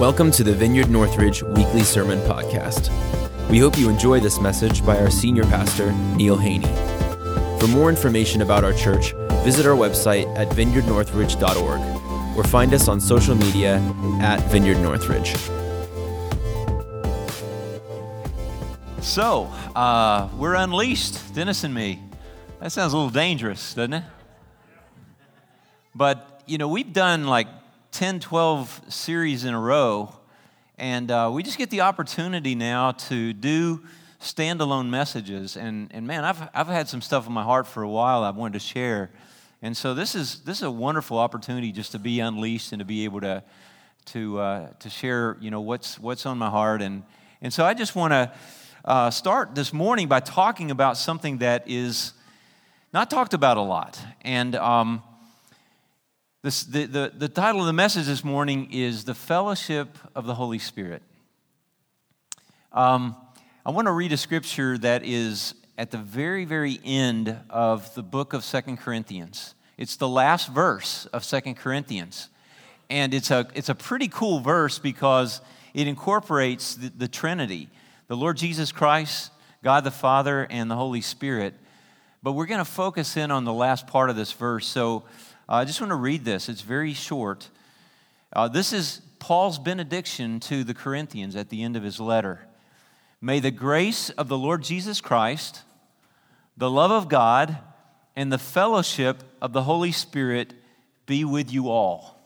Welcome to the Vineyard Northridge Weekly Sermon Podcast. We hope you enjoy this message by our senior pastor, Neil Haney. For more information about our church, visit our website at vineyardnorthridge.org or find us on social media at Vineyard Northridge. So, uh, we're unleashed, Dennis and me. That sounds a little dangerous, doesn't it? But, you know, we've done like 10, 12 series in a row, and uh, we just get the opportunity now to do standalone messages. And, and man, I've, I've had some stuff in my heart for a while I wanted to share. And so this is, this is a wonderful opportunity just to be unleashed and to be able to, to, uh, to share, you know, what's, what's on my heart. And, and so I just want to uh, start this morning by talking about something that is not talked about a lot. And um, this, the, the, the title of the message this morning is The Fellowship of the Holy Spirit. Um, I want to read a scripture that is at the very, very end of the book of Second Corinthians. It's the last verse of Second Corinthians. And it's a, it's a pretty cool verse because it incorporates the, the Trinity the Lord Jesus Christ, God the Father, and the Holy Spirit. But we're going to focus in on the last part of this verse. So uh, I just want to read this, it's very short. Uh, this is Paul's benediction to the Corinthians at the end of his letter. May the grace of the Lord Jesus Christ, the love of God, and the fellowship of the Holy Spirit be with you all.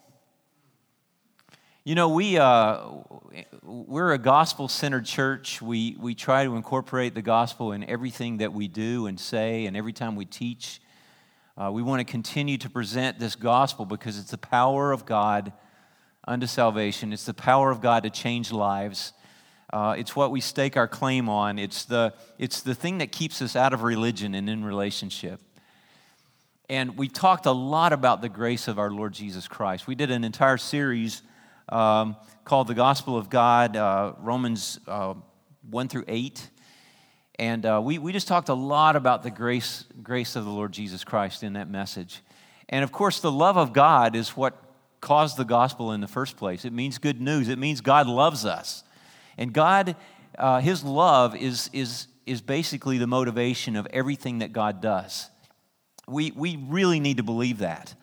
You know, we, uh, we're a gospel centered church. We, we try to incorporate the gospel in everything that we do and say, and every time we teach. Uh, we want to continue to present this gospel because it's the power of God unto salvation. It's the power of God to change lives. Uh, it's what we stake our claim on. It's the, it's the thing that keeps us out of religion and in relationship. And we talked a lot about the grace of our Lord Jesus Christ. We did an entire series um, called The Gospel of God, uh, Romans uh, 1 through 8. And uh, we, we just talked a lot about the grace, grace of the Lord Jesus Christ in that message. And of course, the love of God is what caused the gospel in the first place. It means good news, it means God loves us. And God, uh, His love is, is, is basically the motivation of everything that God does. We, we really need to believe that.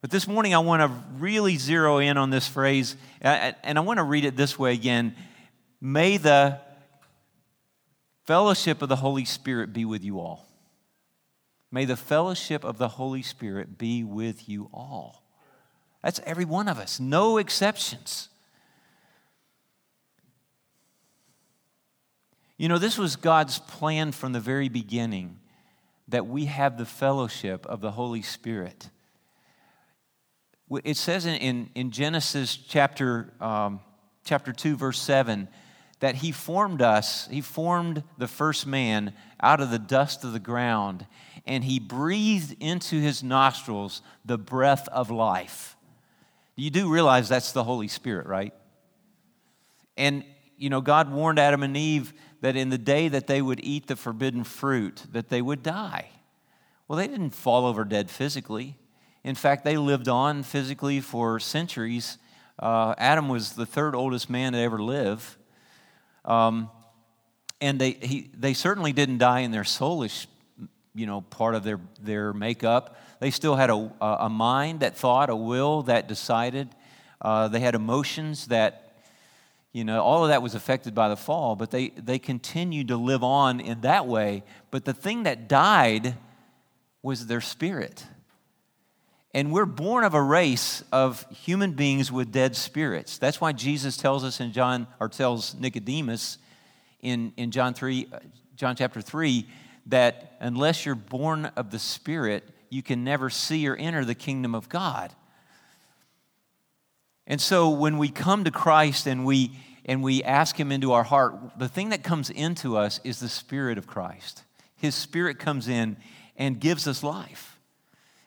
But this morning, I want to really zero in on this phrase, and I want to read it this way again. May the fellowship of the Holy Spirit be with you all. May the fellowship of the Holy Spirit be with you all. That's every one of us, no exceptions. You know, this was God's plan from the very beginning that we have the fellowship of the Holy Spirit. It says in, in, in Genesis chapter, um, chapter 2, verse 7, that he formed us, he formed the first man out of the dust of the ground, and he breathed into his nostrils the breath of life. You do realize that's the Holy Spirit, right? And, you know, God warned Adam and Eve that in the day that they would eat the forbidden fruit, that they would die. Well, they didn't fall over dead physically. In fact, they lived on physically for centuries. Uh, Adam was the third oldest man to ever live. Um, and they, he, they certainly didn't die in their soulish, you know, part of their, their makeup. They still had a, a mind that thought, a will that decided. Uh, they had emotions that, you know, all of that was affected by the fall, but they, they continued to live on in that way. But the thing that died was their spirit. And we're born of a race of human beings with dead spirits. That's why Jesus tells us in John, or tells Nicodemus in, in John 3, uh, John chapter 3, that unless you're born of the Spirit, you can never see or enter the kingdom of God. And so when we come to Christ and we and we ask him into our heart, the thing that comes into us is the spirit of Christ. His spirit comes in and gives us life.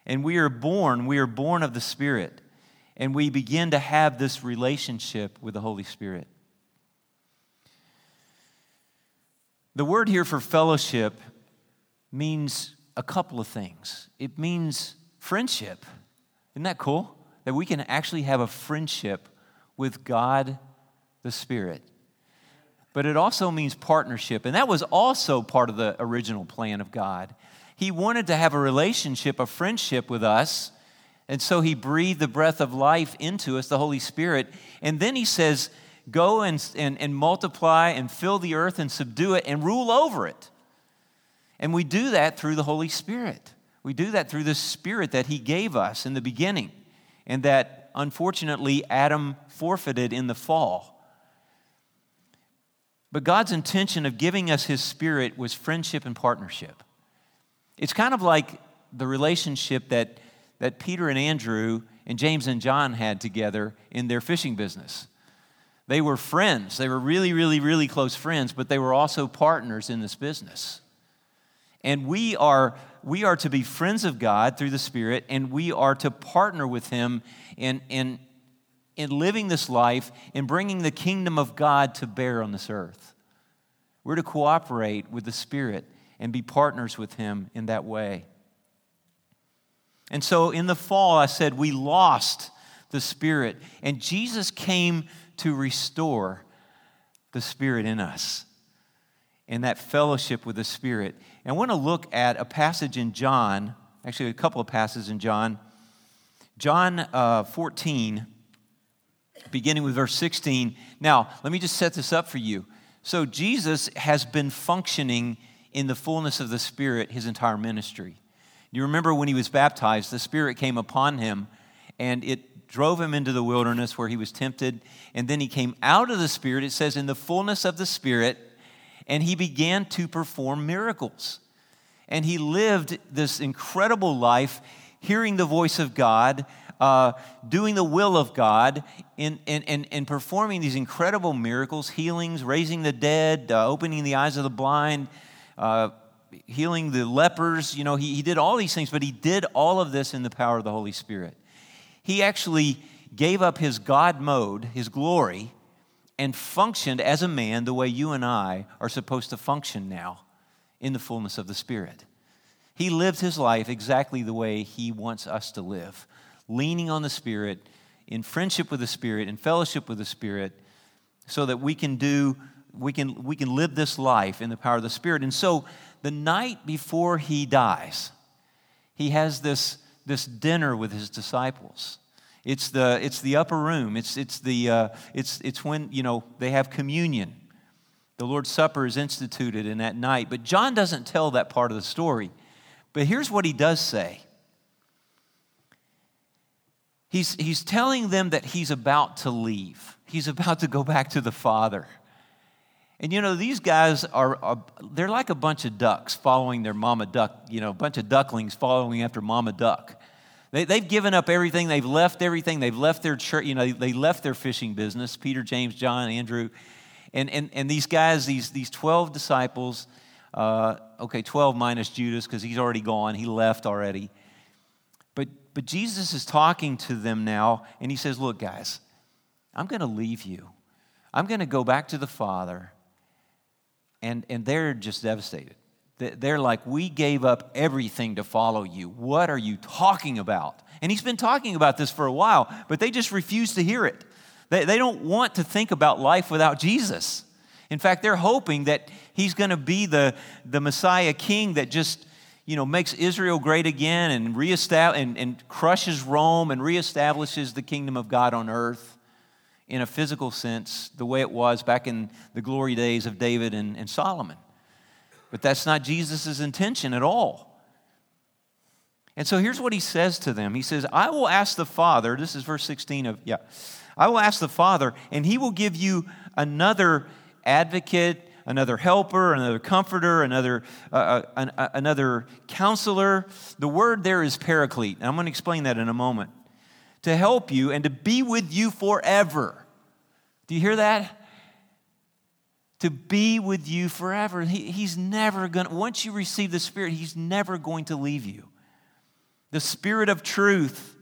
And we are born, we are born of the Spirit. And we begin to have this relationship with the Holy Spirit. The word here for fellowship means a couple of things. It means friendship. Isn't that cool? That we can actually have a friendship with God the Spirit. But it also means partnership, and that was also part of the original plan of God. He wanted to have a relationship, a friendship with us, and so He breathed the breath of life into us, the Holy Spirit. And then He says, Go and, and, and multiply and fill the earth and subdue it and rule over it. And we do that through the Holy Spirit. We do that through the Spirit that He gave us in the beginning, and that unfortunately Adam forfeited in the fall. But God's intention of giving us His Spirit was friendship and partnership. It's kind of like the relationship that, that Peter and Andrew and James and John had together in their fishing business. They were friends. They were really, really, really close friends, but they were also partners in this business. And we are, we are to be friends of God through the Spirit, and we are to partner with Him in, in, in living this life and bringing the kingdom of God to bear on this earth. We're to cooperate with the Spirit and be partners with Him in that way. And so in the fall, I said we lost the Spirit, and Jesus came to restore the Spirit in us and that fellowship with the Spirit. And I want to look at a passage in John, actually, a couple of passages in John. John uh, 14, beginning with verse 16. Now, let me just set this up for you. So, Jesus has been functioning in the fullness of the Spirit his entire ministry. You remember when he was baptized, the Spirit came upon him and it drove him into the wilderness where he was tempted. And then he came out of the Spirit, it says, in the fullness of the Spirit, and he began to perform miracles. And he lived this incredible life, hearing the voice of God, uh, doing the will of God, and in, in, in, performing these incredible miracles, healings, raising the dead, uh, opening the eyes of the blind, uh, healing the lepers. You know, he, he did all these things, but he did all of this in the power of the Holy Spirit. He actually gave up his God mode, his glory, and functioned as a man the way you and I are supposed to function now in the fullness of the Spirit. He lived his life exactly the way he wants us to live leaning on the Spirit, in friendship with the Spirit, in fellowship with the Spirit, so that we can do, we can, we can live this life in the power of the Spirit. And so the night before he dies, he has this, this dinner with his disciples. It's the, it's the upper room. It's, it's, the, uh, it's, it's when, you know, they have communion. The Lord's Supper is instituted in that night. But John doesn't tell that part of the story. But here's what he does say He's, he's telling them that he's about to leave. He's about to go back to the Father. And you know, these guys are, are, they're like a bunch of ducks following their mama duck, you know, a bunch of ducklings following after mama duck. They, they've given up everything, they've left everything, they've left their church, you know, they left their fishing business, Peter, James, John, Andrew. And, and, and these guys, these, these 12 disciples, uh, okay, 12 minus Judas because he's already gone, he left already. But, but Jesus is talking to them now, and he says, Look, guys, I'm going to leave you. I'm going to go back to the Father. And, and they're just devastated. They're like, We gave up everything to follow you. What are you talking about? And he's been talking about this for a while, but they just refuse to hear it. They, they don't want to think about life without Jesus. In fact, they're hoping that he's going to be the, the Messiah king that just you know, makes Israel great again and, and, and crushes Rome and reestablishes the kingdom of God on earth in a physical sense, the way it was back in the glory days of David and, and Solomon. But that's not Jesus' intention at all. And so here's what he says to them He says, I will ask the Father, this is verse 16 of, yeah, I will ask the Father, and he will give you another advocate another helper, another comforter, another, uh, uh an, uh, another counselor. The word there is paraclete. And I'm going to explain that in a moment. To help you and to be with you forever. Do you hear that? To be with you forever. He, he's never going to, once you receive the Spirit, He's never going to leave you. The Spirit of truth.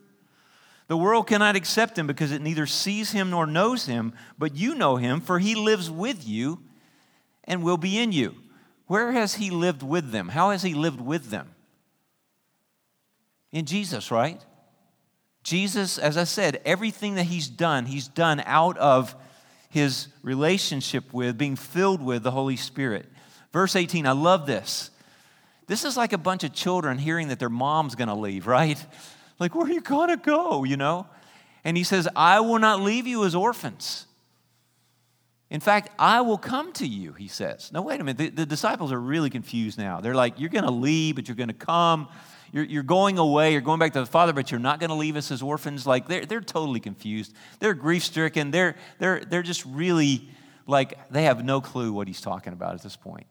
The world cannot accept him because it neither sees him nor knows him, but you know him, for he lives with you and will be in you. Where has he lived with them? How has he lived with them? In Jesus, right? Jesus, as I said, everything that he's done, he's done out of his relationship with, being filled with the Holy Spirit. Verse 18, I love this. This is like a bunch of children hearing that their mom's gonna leave, right? Like, where are you gonna go, you know? And he says, I will not leave you as orphans. In fact, I will come to you, he says. Now, wait a minute. The, the disciples are really confused now. They're like, You're going to leave, but you're going to come. You're, you're going away. You're going back to the Father, but you're not going to leave us as orphans. Like, they're, they're totally confused. They're grief stricken. They're, they're, they're just really like, they have no clue what he's talking about at this point.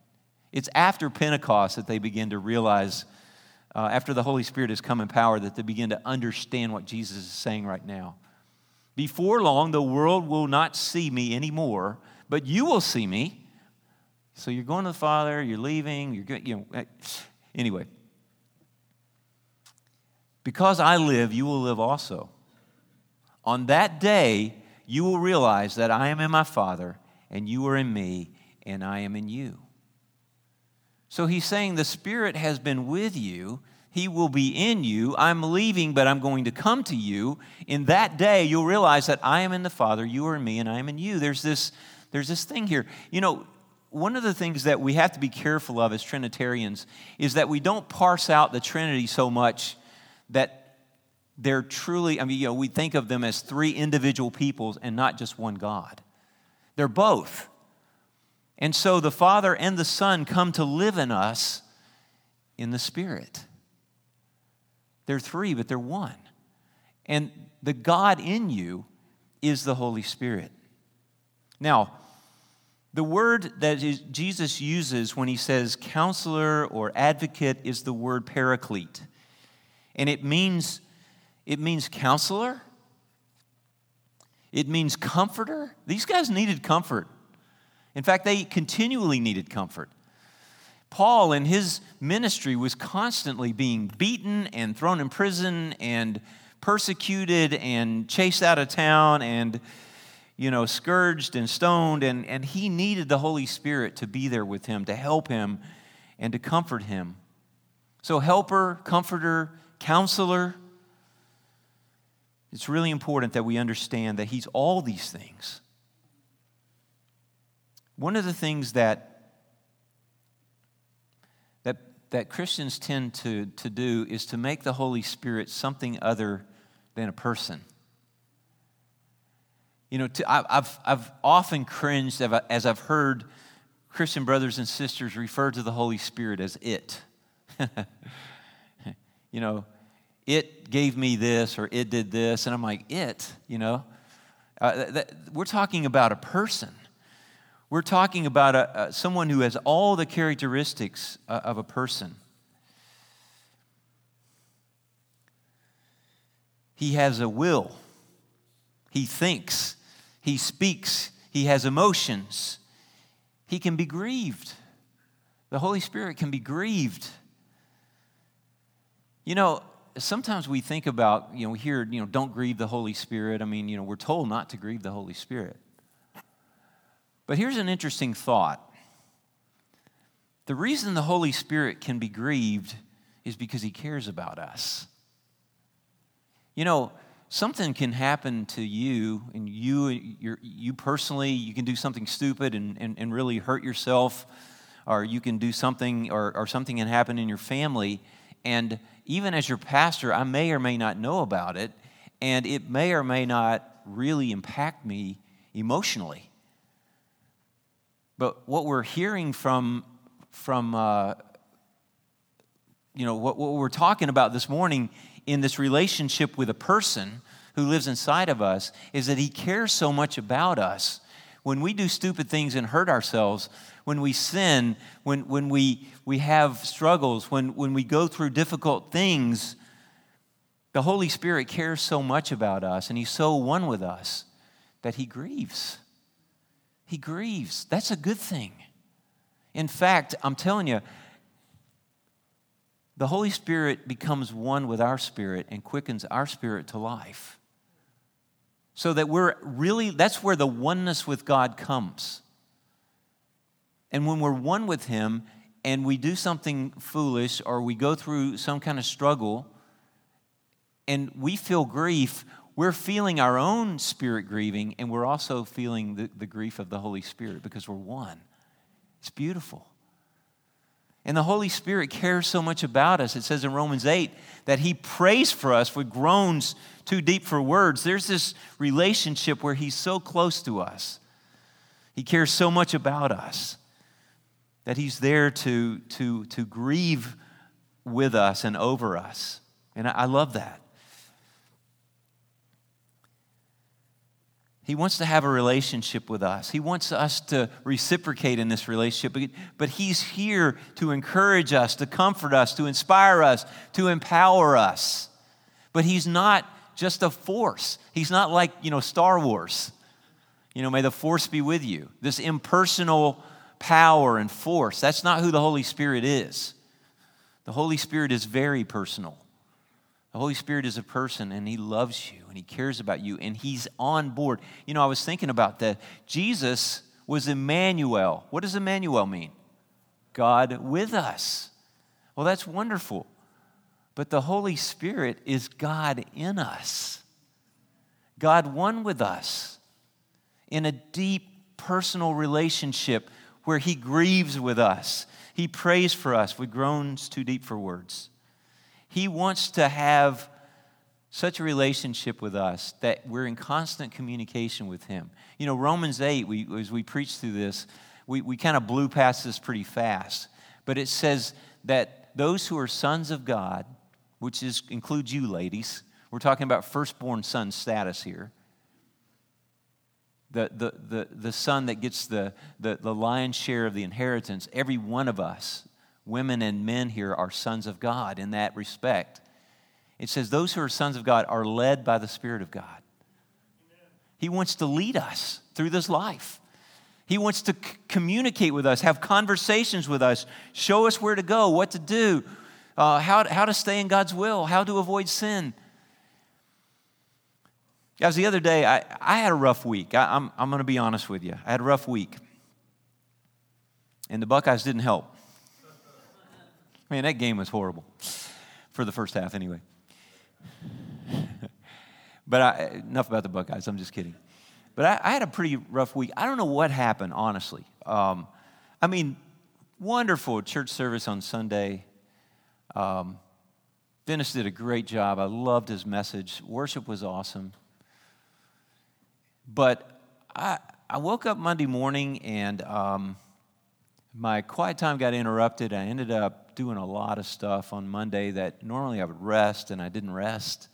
It's after Pentecost that they begin to realize, uh, after the Holy Spirit has come in power, that they begin to understand what Jesus is saying right now. Before long, the world will not see me anymore, but you will see me. So you're going to the Father, you're leaving, you're going, you know. Eh, anyway, because I live, you will live also. On that day, you will realize that I am in my Father, and you are in me, and I am in you. So he's saying the Spirit has been with you he will be in you. I'm leaving, but I'm going to come to you. In that day, you'll realize that I am in the Father, you are in me, and I am in you. There's this, there's this thing here. You know, one of the things that we have to be careful of as Trinitarians is that we don't parse out the Trinity so much that they're truly, I mean, you know, we think of them as three individual peoples and not just one God. They're both. And so the Father and the Son come to live in us in the Spirit. They're three, but they're one. And the God in you is the Holy Spirit. Now, the word that Jesus uses when he says counselor or advocate is the word paraclete. And it means it means counselor. It means comforter. These guys needed comfort. In fact, they continually needed comfort. Paul, in his ministry, was constantly being beaten and thrown in prison and persecuted and chased out of town and, you know, scourged and stoned. And, and he needed the Holy Spirit to be there with him, to help him and to comfort him. So, helper, comforter, counselor. It's really important that we understand that he's all these things. One of the things that that that Christians tend to, to do is to make the Holy Spirit something other than a person. You know, to, I, have I've often cringed as I've heard Christian brothers and sisters refer to the Holy Spirit as it. you know, it gave me this or it did this. And I'm like, it, you know? Uh, that, we're talking about a person. We're talking about a, someone who has all the characteristics uh, of a person. He has a will, he thinks, he speaks, he has emotions. He can be grieved. The Holy Spirit can be grieved. You know, sometimes we think about, you know, we hear, you know, don't grieve the Holy Spirit. I mean, you know, we're told not to grieve the Holy Spirit. But here's an interesting thought the reason the Holy Spirit can be grieved is because he cares about us. You know, something can happen to you, and you, you personally, you can do something stupid and, and, and really hurt yourself, or you can do something, or, or something can happen in your family. And even as your pastor, I may or may not know about it, and it may or may not really impact me emotionally. But what we're hearing from, from uh, you know, what, what we're talking about this morning in this relationship with a person who lives inside of us is that he cares so much about us. When we do stupid things and hurt ourselves, when we sin, when, when we, we have struggles, when, when we go through difficult things, the Holy Spirit cares so much about us and He's so one with us that He grieves. He grieves. That's a good thing. In fact, I'm telling you, the Holy Spirit becomes one with our spirit and quickens our spirit to life. So that we're really, that's where the oneness with God comes. And when we're one with Him and we do something foolish or we go through some kind of struggle, and we feel grief, we're feeling our own spirit grieving, and we're also feeling the, the grief of the Holy Spirit because we're one. It's beautiful. And the Holy Spirit cares so much about us. It says in Romans 8 that He prays for us with groans too deep for words. There's this relationship where He's so close to us. He cares so much about us that He's there to, to, to grieve with us and over us. And I, I love that. He wants to have a relationship with us. He wants us to reciprocate in this relationship, but He's here to encourage us, to comfort us, to inspire us, to empower us. But He's not just a force. He's not like, you know, Star Wars. You know, may the force be with you. This impersonal power and force. That's not who the Holy Spirit is. The Holy Spirit is very personal. The Holy Spirit is a person and He loves you and He cares about you and He's on board. You know, I was thinking about that. Jesus was Emmanuel. What does Emmanuel mean? God with us. Well, that's wonderful. But the Holy Spirit is God in us, God one with us in a deep personal relationship where He grieves with us. He prays for us with groans too deep for words. He wants to have such a relationship with us that we're in constant communication with Him. You know, Romans 8, we, as we preach through this, we, we kind of blew past this pretty fast. But it says that those who are sons of God, which is, includes you ladies, we're talking about firstborn son status here. The, the, the, the son that gets the, the, the lion's share of the inheritance, every one of us women and men here are sons of God in that respect. It says, Those who are sons of God are led by the Spirit of God. He wants to lead us through this life. He wants to c- communicate with us, have conversations with us, show us where to go, what to do, uh, how, how to stay in God's will, how to avoid sin. Guys, the other day, I, I had a rough week. I, I'm, I'm going to be honest with you. I had a rough week. And the Buckeyes didn't help. Man, that game was horrible for the first half, anyway. but I, enough about the Buckeyes. I'm just kidding. But I, I, had a pretty rough week. I don't know what happened, honestly. Um, I mean, wonderful church service on Sunday. Um, Dennis did a great job. I loved his message. Worship was awesome. But I, I woke up Monday morning and um, my quiet time got interrupted. I ended up doing a lot of stuff on Monday that normally I would rest, and I didn't rest.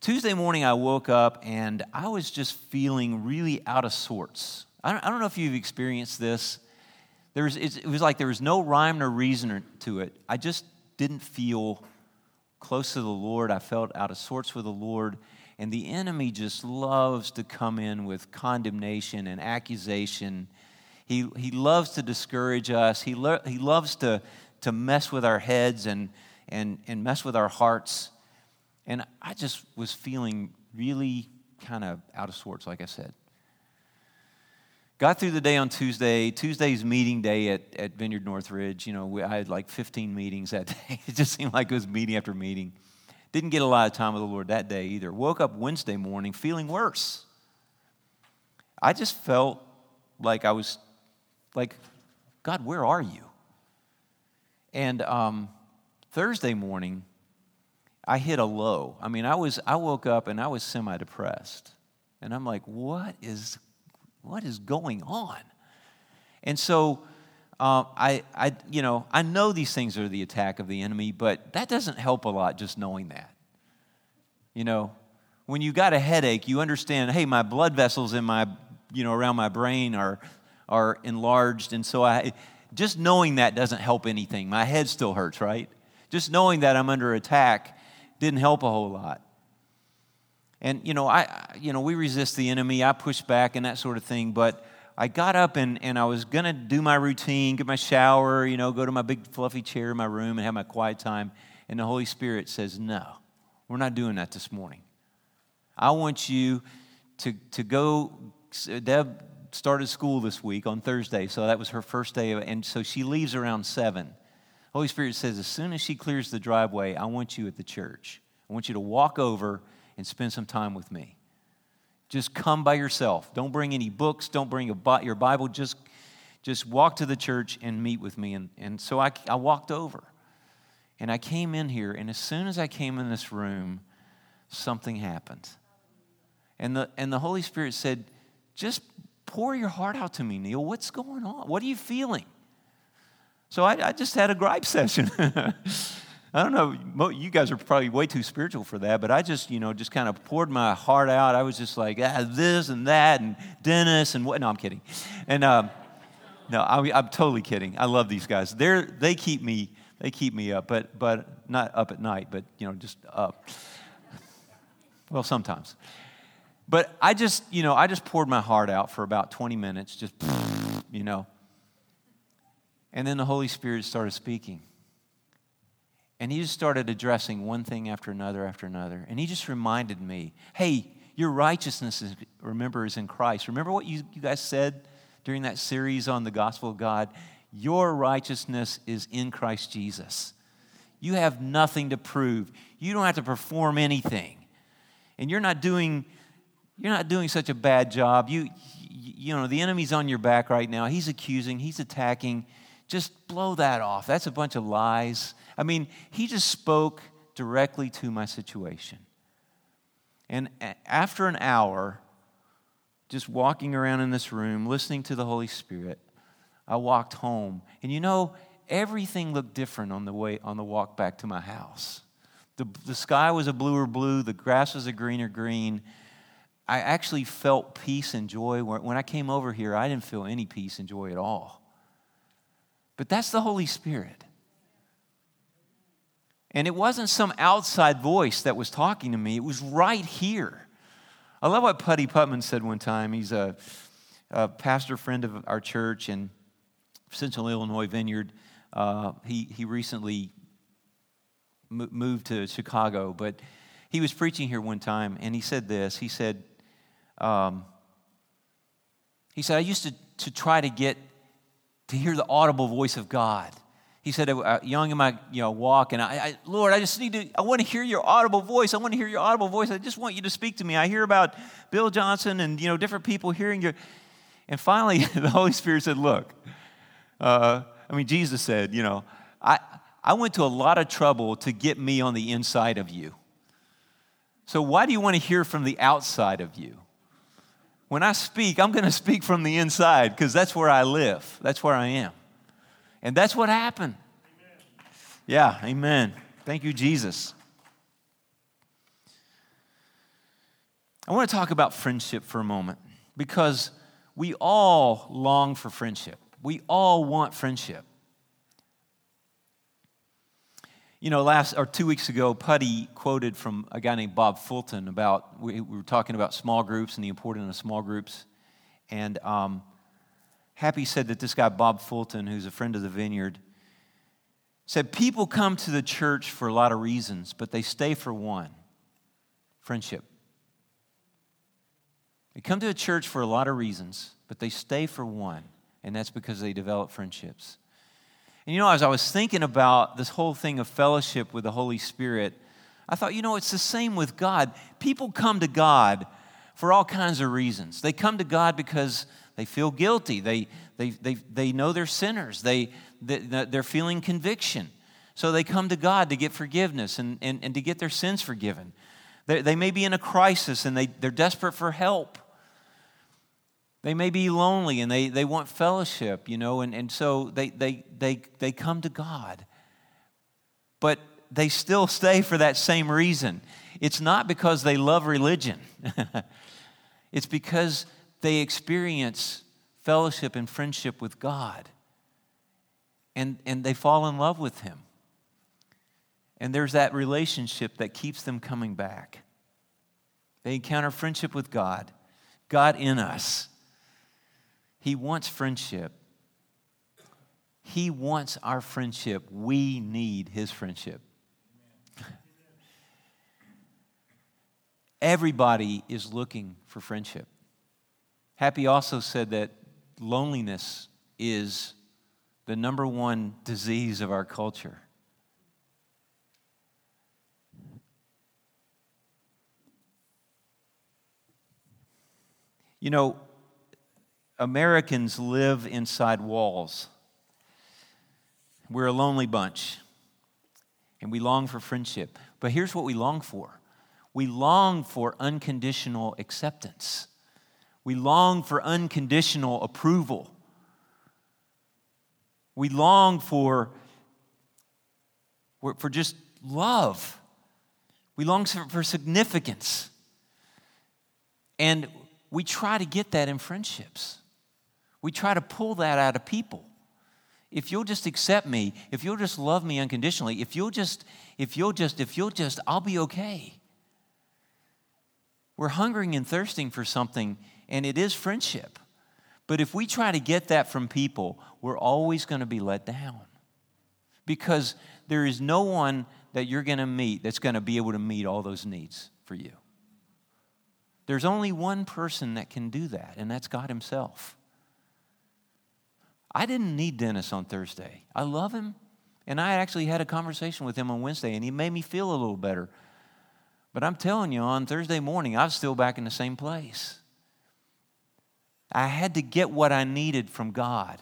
Tuesday morning, I woke up and I was just feeling really out of sorts. I don't, I don't know if you've experienced this. There was, it was like there was no rhyme or reason to it. I just didn't feel close to the Lord. I felt out of sorts with the Lord. And the enemy just loves to come in with condemnation and accusation he, he loves to discourage us. He, lo- he loves to, to mess with our heads and, and, and mess with our hearts. And I just was feeling really kind of out of sorts, like I said. Got through the day on Tuesday. Tuesday's meeting day at, at Vineyard Northridge. You know, we, I had like 15 meetings that day. It just seemed like it was meeting after meeting. Didn't get a lot of time with the Lord that day either. Woke up Wednesday morning feeling worse. I just felt like I was like, God, where are you? And um, Thursday morning, I hit a low. I mean, I was I woke up and I was semi-depressed. And I'm like, what is what is going on? And so uh, I, I, you know, I know these things are the attack of the enemy, but that doesn't help a lot just knowing that. You know, when you got a headache, you understand, hey, my blood vessels in my, you know, around my brain are are enlarged. And so I, just knowing that doesn't help anything. My head still hurts, right? Just knowing that I'm under attack didn't help a whole lot. And you know, I you know, we resist the enemy. I push back and that sort of thing, but I got up and, and I was going to do my routine, get my shower, you know, go to my big fluffy chair in my room and have my quiet time. And the Holy Spirit says, No, we're not doing that this morning. I want you to, to go. Deb started school this week on Thursday, so that was her first day, of, and so she leaves around 7. Holy Spirit says, as soon as she clears the driveway, I want you at the church. I want you to walk over and spend some time with me. Just come by yourself. Don't bring any books. Don't bring a, your Bible. Just, just walk to the church and meet with me. And, and so I, I walked over. And I came in here, and as soon as I came in this room, something happened. And the, and the Holy Spirit said, Just pour your heart out to me, Neil. What's going on? What are you feeling? So I, I just had a gripe session. I don't know, you guys are probably way too spiritual for that, but I just, you know, just kind of poured my heart out. I was just like, ah, this and that, and Dennis, and what. No, I'm kidding. And uh, no, I, I'm totally kidding. I love these guys. They're, they keep me, they keep me up, but, but not up at night, but, you know, just up. Well, sometimes. But I just, you know, I just poured my heart out for about 20 minutes, just, you know. And then the Holy Spirit started speaking. And he just started addressing one thing after another after another. And he just reminded me hey, your righteousness, is, remember, is in Christ. Remember what you, you guys said during that series on the gospel of God? Your righteousness is in Christ Jesus. You have nothing to prove. You don't have to perform anything. And you're not doing you're not doing such a bad job. You you know, the enemy's on your back right now. He's accusing, he's attacking. Just blow that off. That's a bunch of lies. I mean, he just spoke directly to my situation. And after an hour, just walking around in this room, listening to the Holy Spirit, I walked home. And you know, everything looked different on the way on the walk back to my house. The, the sky was a bluer blue, the grass was a greener green. I actually felt peace and joy. When I came over here, I didn't feel any peace and joy at all. But that's the Holy Spirit. And it wasn't some outside voice that was talking to me, it was right here. I love what Putty Putman said one time. He's a, a pastor friend of our church in Central Illinois Vineyard. Uh, he, he recently moved to Chicago, but he was preaching here one time and he said this. He said, um, he said, I used to, to try to get to hear the audible voice of God. He said, uh, young in my you know, walk, and I, I, Lord, I just need to, I want to hear your audible voice. I want to hear your audible voice. I just want you to speak to me. I hear about Bill Johnson and, you know, different people hearing your, and finally the Holy Spirit said, look, uh, I mean, Jesus said, you know, I, I went to a lot of trouble to get me on the inside of you. So why do you want to hear from the outside of you? when I speak, I'm going to speak from the inside because that's where I live. That's where I am. And that's what happened. Amen. Yeah, amen. Thank you, Jesus. I want to talk about friendship for a moment because we all long for friendship. We all want friendship. You know, last or two weeks ago, Putty quoted from a guy named Bob Fulton about we, we were talking about small groups and the importance of small groups, and um, Happy said that this guy Bob Fulton, who's a friend of the Vineyard, said people come to the church for a lot of reasons, but they stay for one: friendship. They come to a church for a lot of reasons, but they stay for one, and that's because they develop friendships. And you know, as I was thinking about this whole thing of fellowship with the Holy Spirit, I thought, you know, it's the same with God. People come to God for all kinds of reasons. They come to God because they feel guilty, they, they, they, they know they're sinners, they, they, they're feeling conviction. So they come to God to get forgiveness and, and, and to get their sins forgiven. They, they may be in a crisis and they, they're desperate for help. They may be lonely and they, they want fellowship, you know, and, and so they, they, they, they come to God. But they still stay for that same reason. It's not because they love religion, it's because they experience fellowship and friendship with God. And, and they fall in love with Him. And there's that relationship that keeps them coming back. They encounter friendship with God, God in us. He wants friendship. He wants our friendship. We need His friendship. Everybody is looking for friendship. Happy also said that loneliness is the number one disease of our culture. You know, Americans live inside walls. We're a lonely bunch, and we long for friendship. But here's what we long for we long for unconditional acceptance we long for unconditional approval. We long for, for just love. We long for, for significance. And we try to get that in friendships. We try to pull that out of people. If you'll just accept me, if you'll just love me unconditionally, if you'll just, if you'll just, if you'll just, I'll be okay. We're hungering and thirsting for something, and it is friendship. But if we try to get that from people, we're always going to be let down. Because there is no one that you're going to meet that's going to be able to meet all those needs for you. There's only one person that can do that, and that's God Himself. I didn't need Dennis on Thursday. I love him, and I actually had a conversation with him on Wednesday, and he made me feel a little better. But I'm telling you, on Thursday morning, I was still back in the same place. I had to get what I needed from God.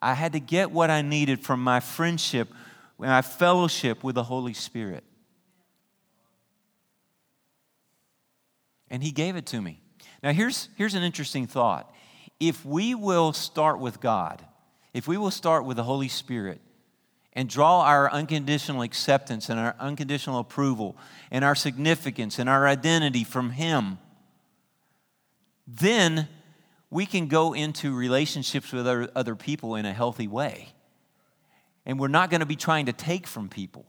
I had to get what I needed from my friendship, my fellowship with the Holy Spirit. And He gave it to me. Now, here's, here's an interesting thought. If we will start with God, if we will start with the Holy Spirit, and draw our unconditional acceptance and our unconditional approval and our significance and our identity from Him, then we can go into relationships with other, other people in a healthy way. And we're not going to be trying to take from people.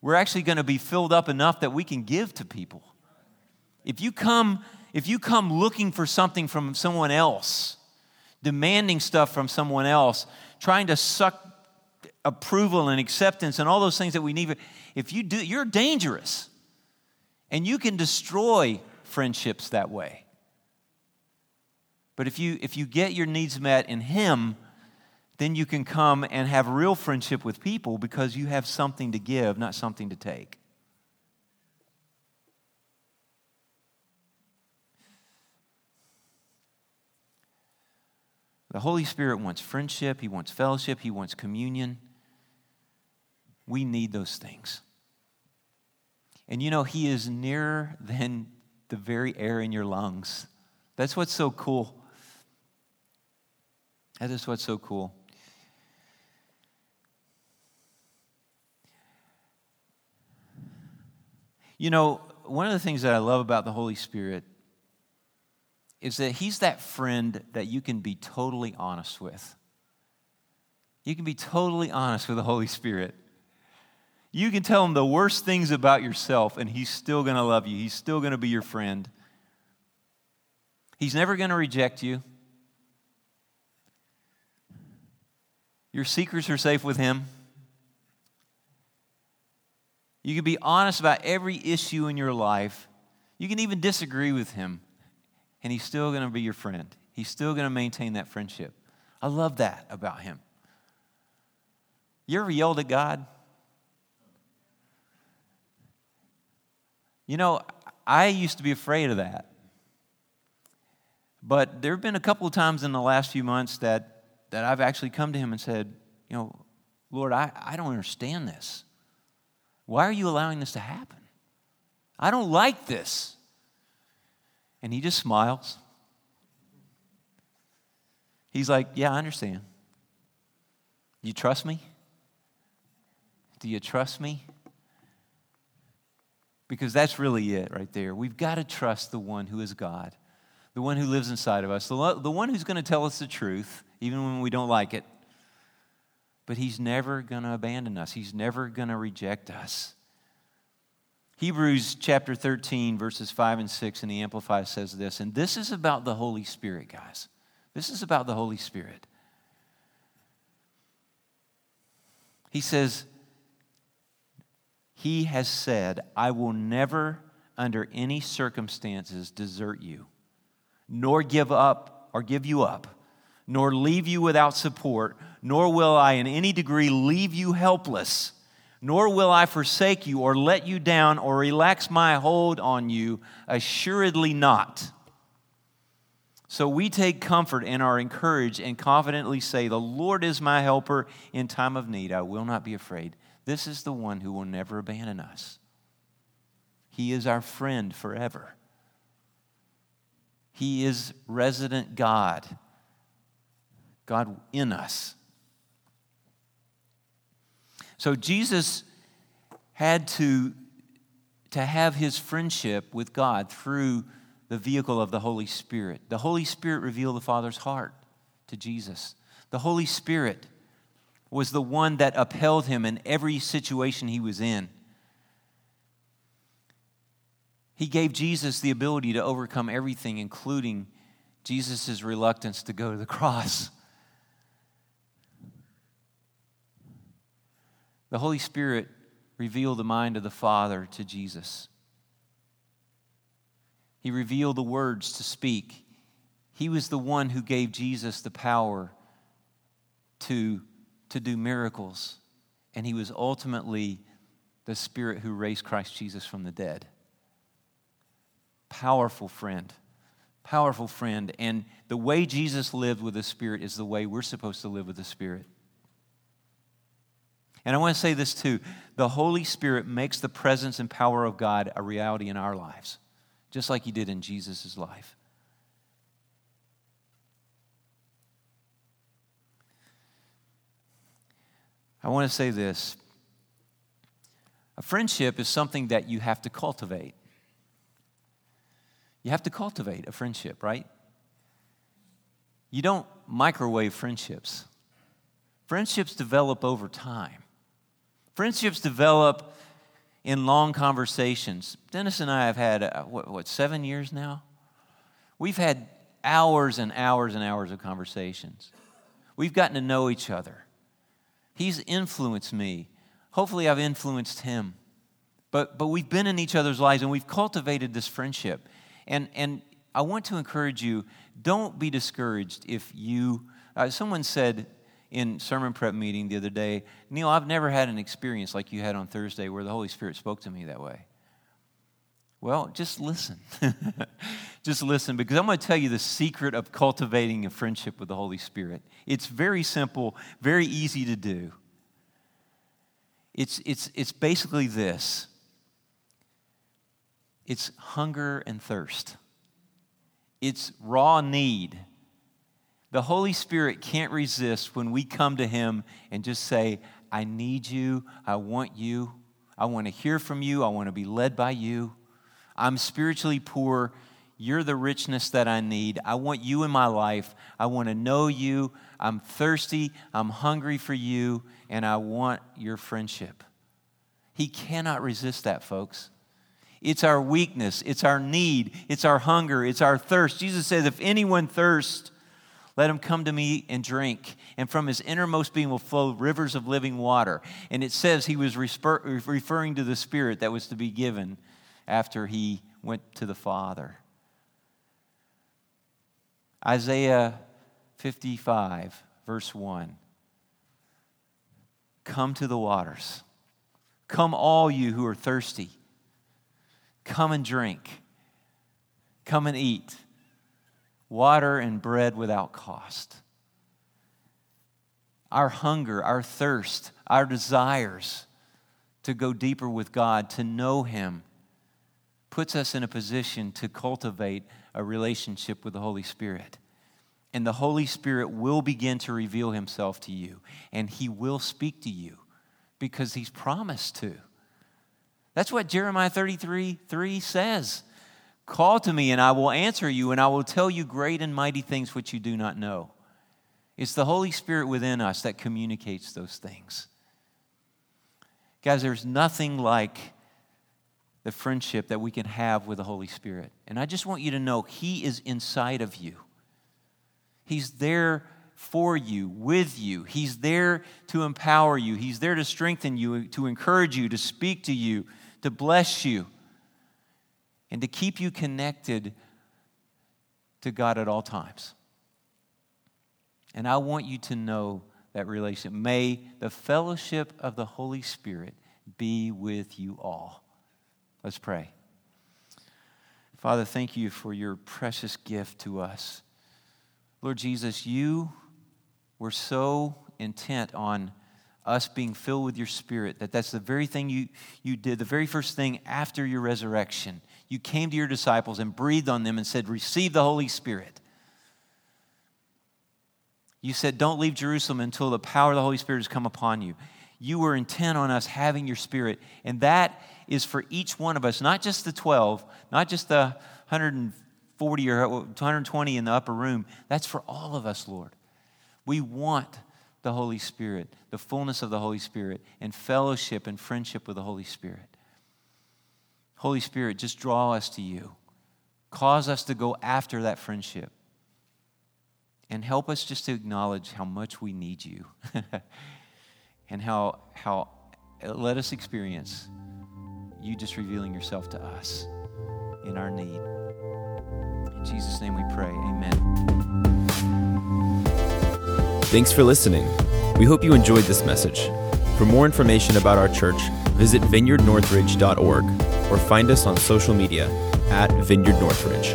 We're actually going to be filled up enough that we can give to people. If you come, if you come looking for something from someone else, demanding stuff from someone else, trying to suck approval and acceptance and all those things that we need, if you do, you're dangerous. And you can destroy friendships that way. But if you, if you get your needs met in Him, then you can come and have real friendship with people because you have something to give, not something to take. The Holy Spirit wants friendship, He wants fellowship, He wants communion. We need those things. And you know, He is nearer than the very air in your lungs. That's what's so cool. That is what's so cool. You know, one of the things that I love about the Holy Spirit is that He's that friend that you can be totally honest with. You can be totally honest with the Holy Spirit. You can tell Him the worst things about yourself, and He's still going to love you. He's still going to be your friend. He's never going to reject you. Your secrets are safe with Him. You can be honest about every issue in your life. You can even disagree with Him, and He's still going to be your friend. He's still going to maintain that friendship. I love that about Him. You ever yelled at God? You know, I used to be afraid of that. But there have been a couple of times in the last few months that that I've actually come to him and said, you know, Lord, I, I don't understand this. Why are you allowing this to happen? I don't like this. And he just smiles. He's like, Yeah, I understand. You trust me? Do you trust me? Because that's really it right there. We've got to trust the one who is God, the one who lives inside of us, the, the one who's going to tell us the truth, even when we don't like it. But He's never going to abandon us, He's never going to reject us. Hebrews chapter 13, verses 5 and 6 in the Amplified says this, and this is about the Holy Spirit, guys. This is about the Holy Spirit. He says, He has said, I will never, under any circumstances, desert you, nor give up or give you up nor leave you without support, nor will I in any degree leave you helpless, nor will I forsake you or let you down or relax my hold on you, assuredly not. So we take comfort and are encouraged and confidently say, The Lord is my helper in time of need. I will not be afraid. This is the one who will never abandon us. He is our friend forever. He is resident God, God in us. So Jesus had to, to have his friendship with God through the vehicle of the Holy Spirit. The Holy Spirit revealed the Father's heart to Jesus. The Holy Spirit was the one that upheld him in every situation he was in. He gave Jesus the ability to overcome everything, including Jesus' reluctance to go to the cross. The Holy Spirit revealed the mind of the Father to Jesus. He revealed the words to speak. He was the one who gave Jesus the power to, to do miracles. And he was ultimately the Spirit who raised Christ Jesus from the dead. Powerful friend. Powerful friend. And the way Jesus lived with the Spirit is the way we're supposed to live with the Spirit. And I want to say this too the Holy Spirit makes the presence and power of God a reality in our lives, just like He did in Jesus' life. I want to say this a friendship is something that you have to cultivate. You have to cultivate a friendship, right? You don't microwave friendships. Friendships develop over time. Friendships develop in long conversations. Dennis and I have had, uh, what, what, seven years now? We've had hours and hours and hours of conversations. We've gotten to know each other. He's influenced me. Hopefully, I've influenced him. But, but we've been in each other's lives and we've cultivated this friendship. And, and I want to encourage you don't be discouraged if you. Uh, someone said in sermon prep meeting the other day, Neil, I've never had an experience like you had on Thursday where the Holy Spirit spoke to me that way. Well, just listen. just listen, because I'm going to tell you the secret of cultivating a friendship with the Holy Spirit. It's very simple, very easy to do. It's, it's, it's basically this it's hunger and thirst, it's raw need the Holy Spirit can't resist when we come to Him and just say, I need you, I want you, I want to hear from you, I want to be led by you. I'm spiritually poor. You're the richness that I need. I want you in my life. I want to know you. I'm thirsty. I'm hungry for you, and I want your friendship. He cannot resist that, folks. It's our weakness, it's our need, it's our hunger, it's our thirst. Jesus says, If anyone thirsts, let him come to me and drink. And from his innermost being will flow rivers of living water. And it says he was referring to the Spirit that was to be given after he went to the Father. Isaiah 55, verse 1. Come to the waters. Come, all you who are thirsty. Come and drink. Come and eat water and bread without cost. Our hunger, our thirst, our desires to go deeper with God, to know Him, puts us in a position to cultivate a relationship with the Holy Spirit. And the Holy Spirit will begin to reveal Himself to you, and He will speak to you because He's promised to. That's what Jeremiah 33 3 says. Call to me, and I will answer you, and I will tell you great and mighty things which you do not know. It's the Holy Spirit within us that communicates those things. Guys, there's nothing like the friendship that we can have with the Holy Spirit. And I just want you to know He is inside of you. He's there for you, with you. He's there to empower you. He's there to strengthen you, to encourage you, to speak to you, to bless you and to keep you connected to God at all times. And I want you to know that relationship. May the fellowship of the Holy Spirit be with you all. Let's pray. Father, thank you for your precious gift to us. Lord Jesus, you were so intent on us being filled with your spirit that that's the very thing you, you did, the very first thing after your resurrection. You came to your disciples and breathed on them and said, Receive the Holy Spirit. You said, Don't leave Jerusalem until the power of the Holy Spirit has come upon you. You were intent on us having your spirit. And that is for each one of us, not just the 12, not just the 140 or 120 in the upper room. That's for all of us, Lord. We want the Holy Spirit, the fullness of the Holy Spirit, and fellowship and friendship with the Holy Spirit. Holy Spirit, just draw us to you. Cause us to go after that friendship. And help us just to acknowledge how much we need you and how, how let us experience you just revealing yourself to us in our need. In Jesus' name we pray. Amen. Thanks for listening. We hope you enjoyed this message. For more information about our church, visit vineyardnorthridge.org or find us on social media at Vineyard Northridge.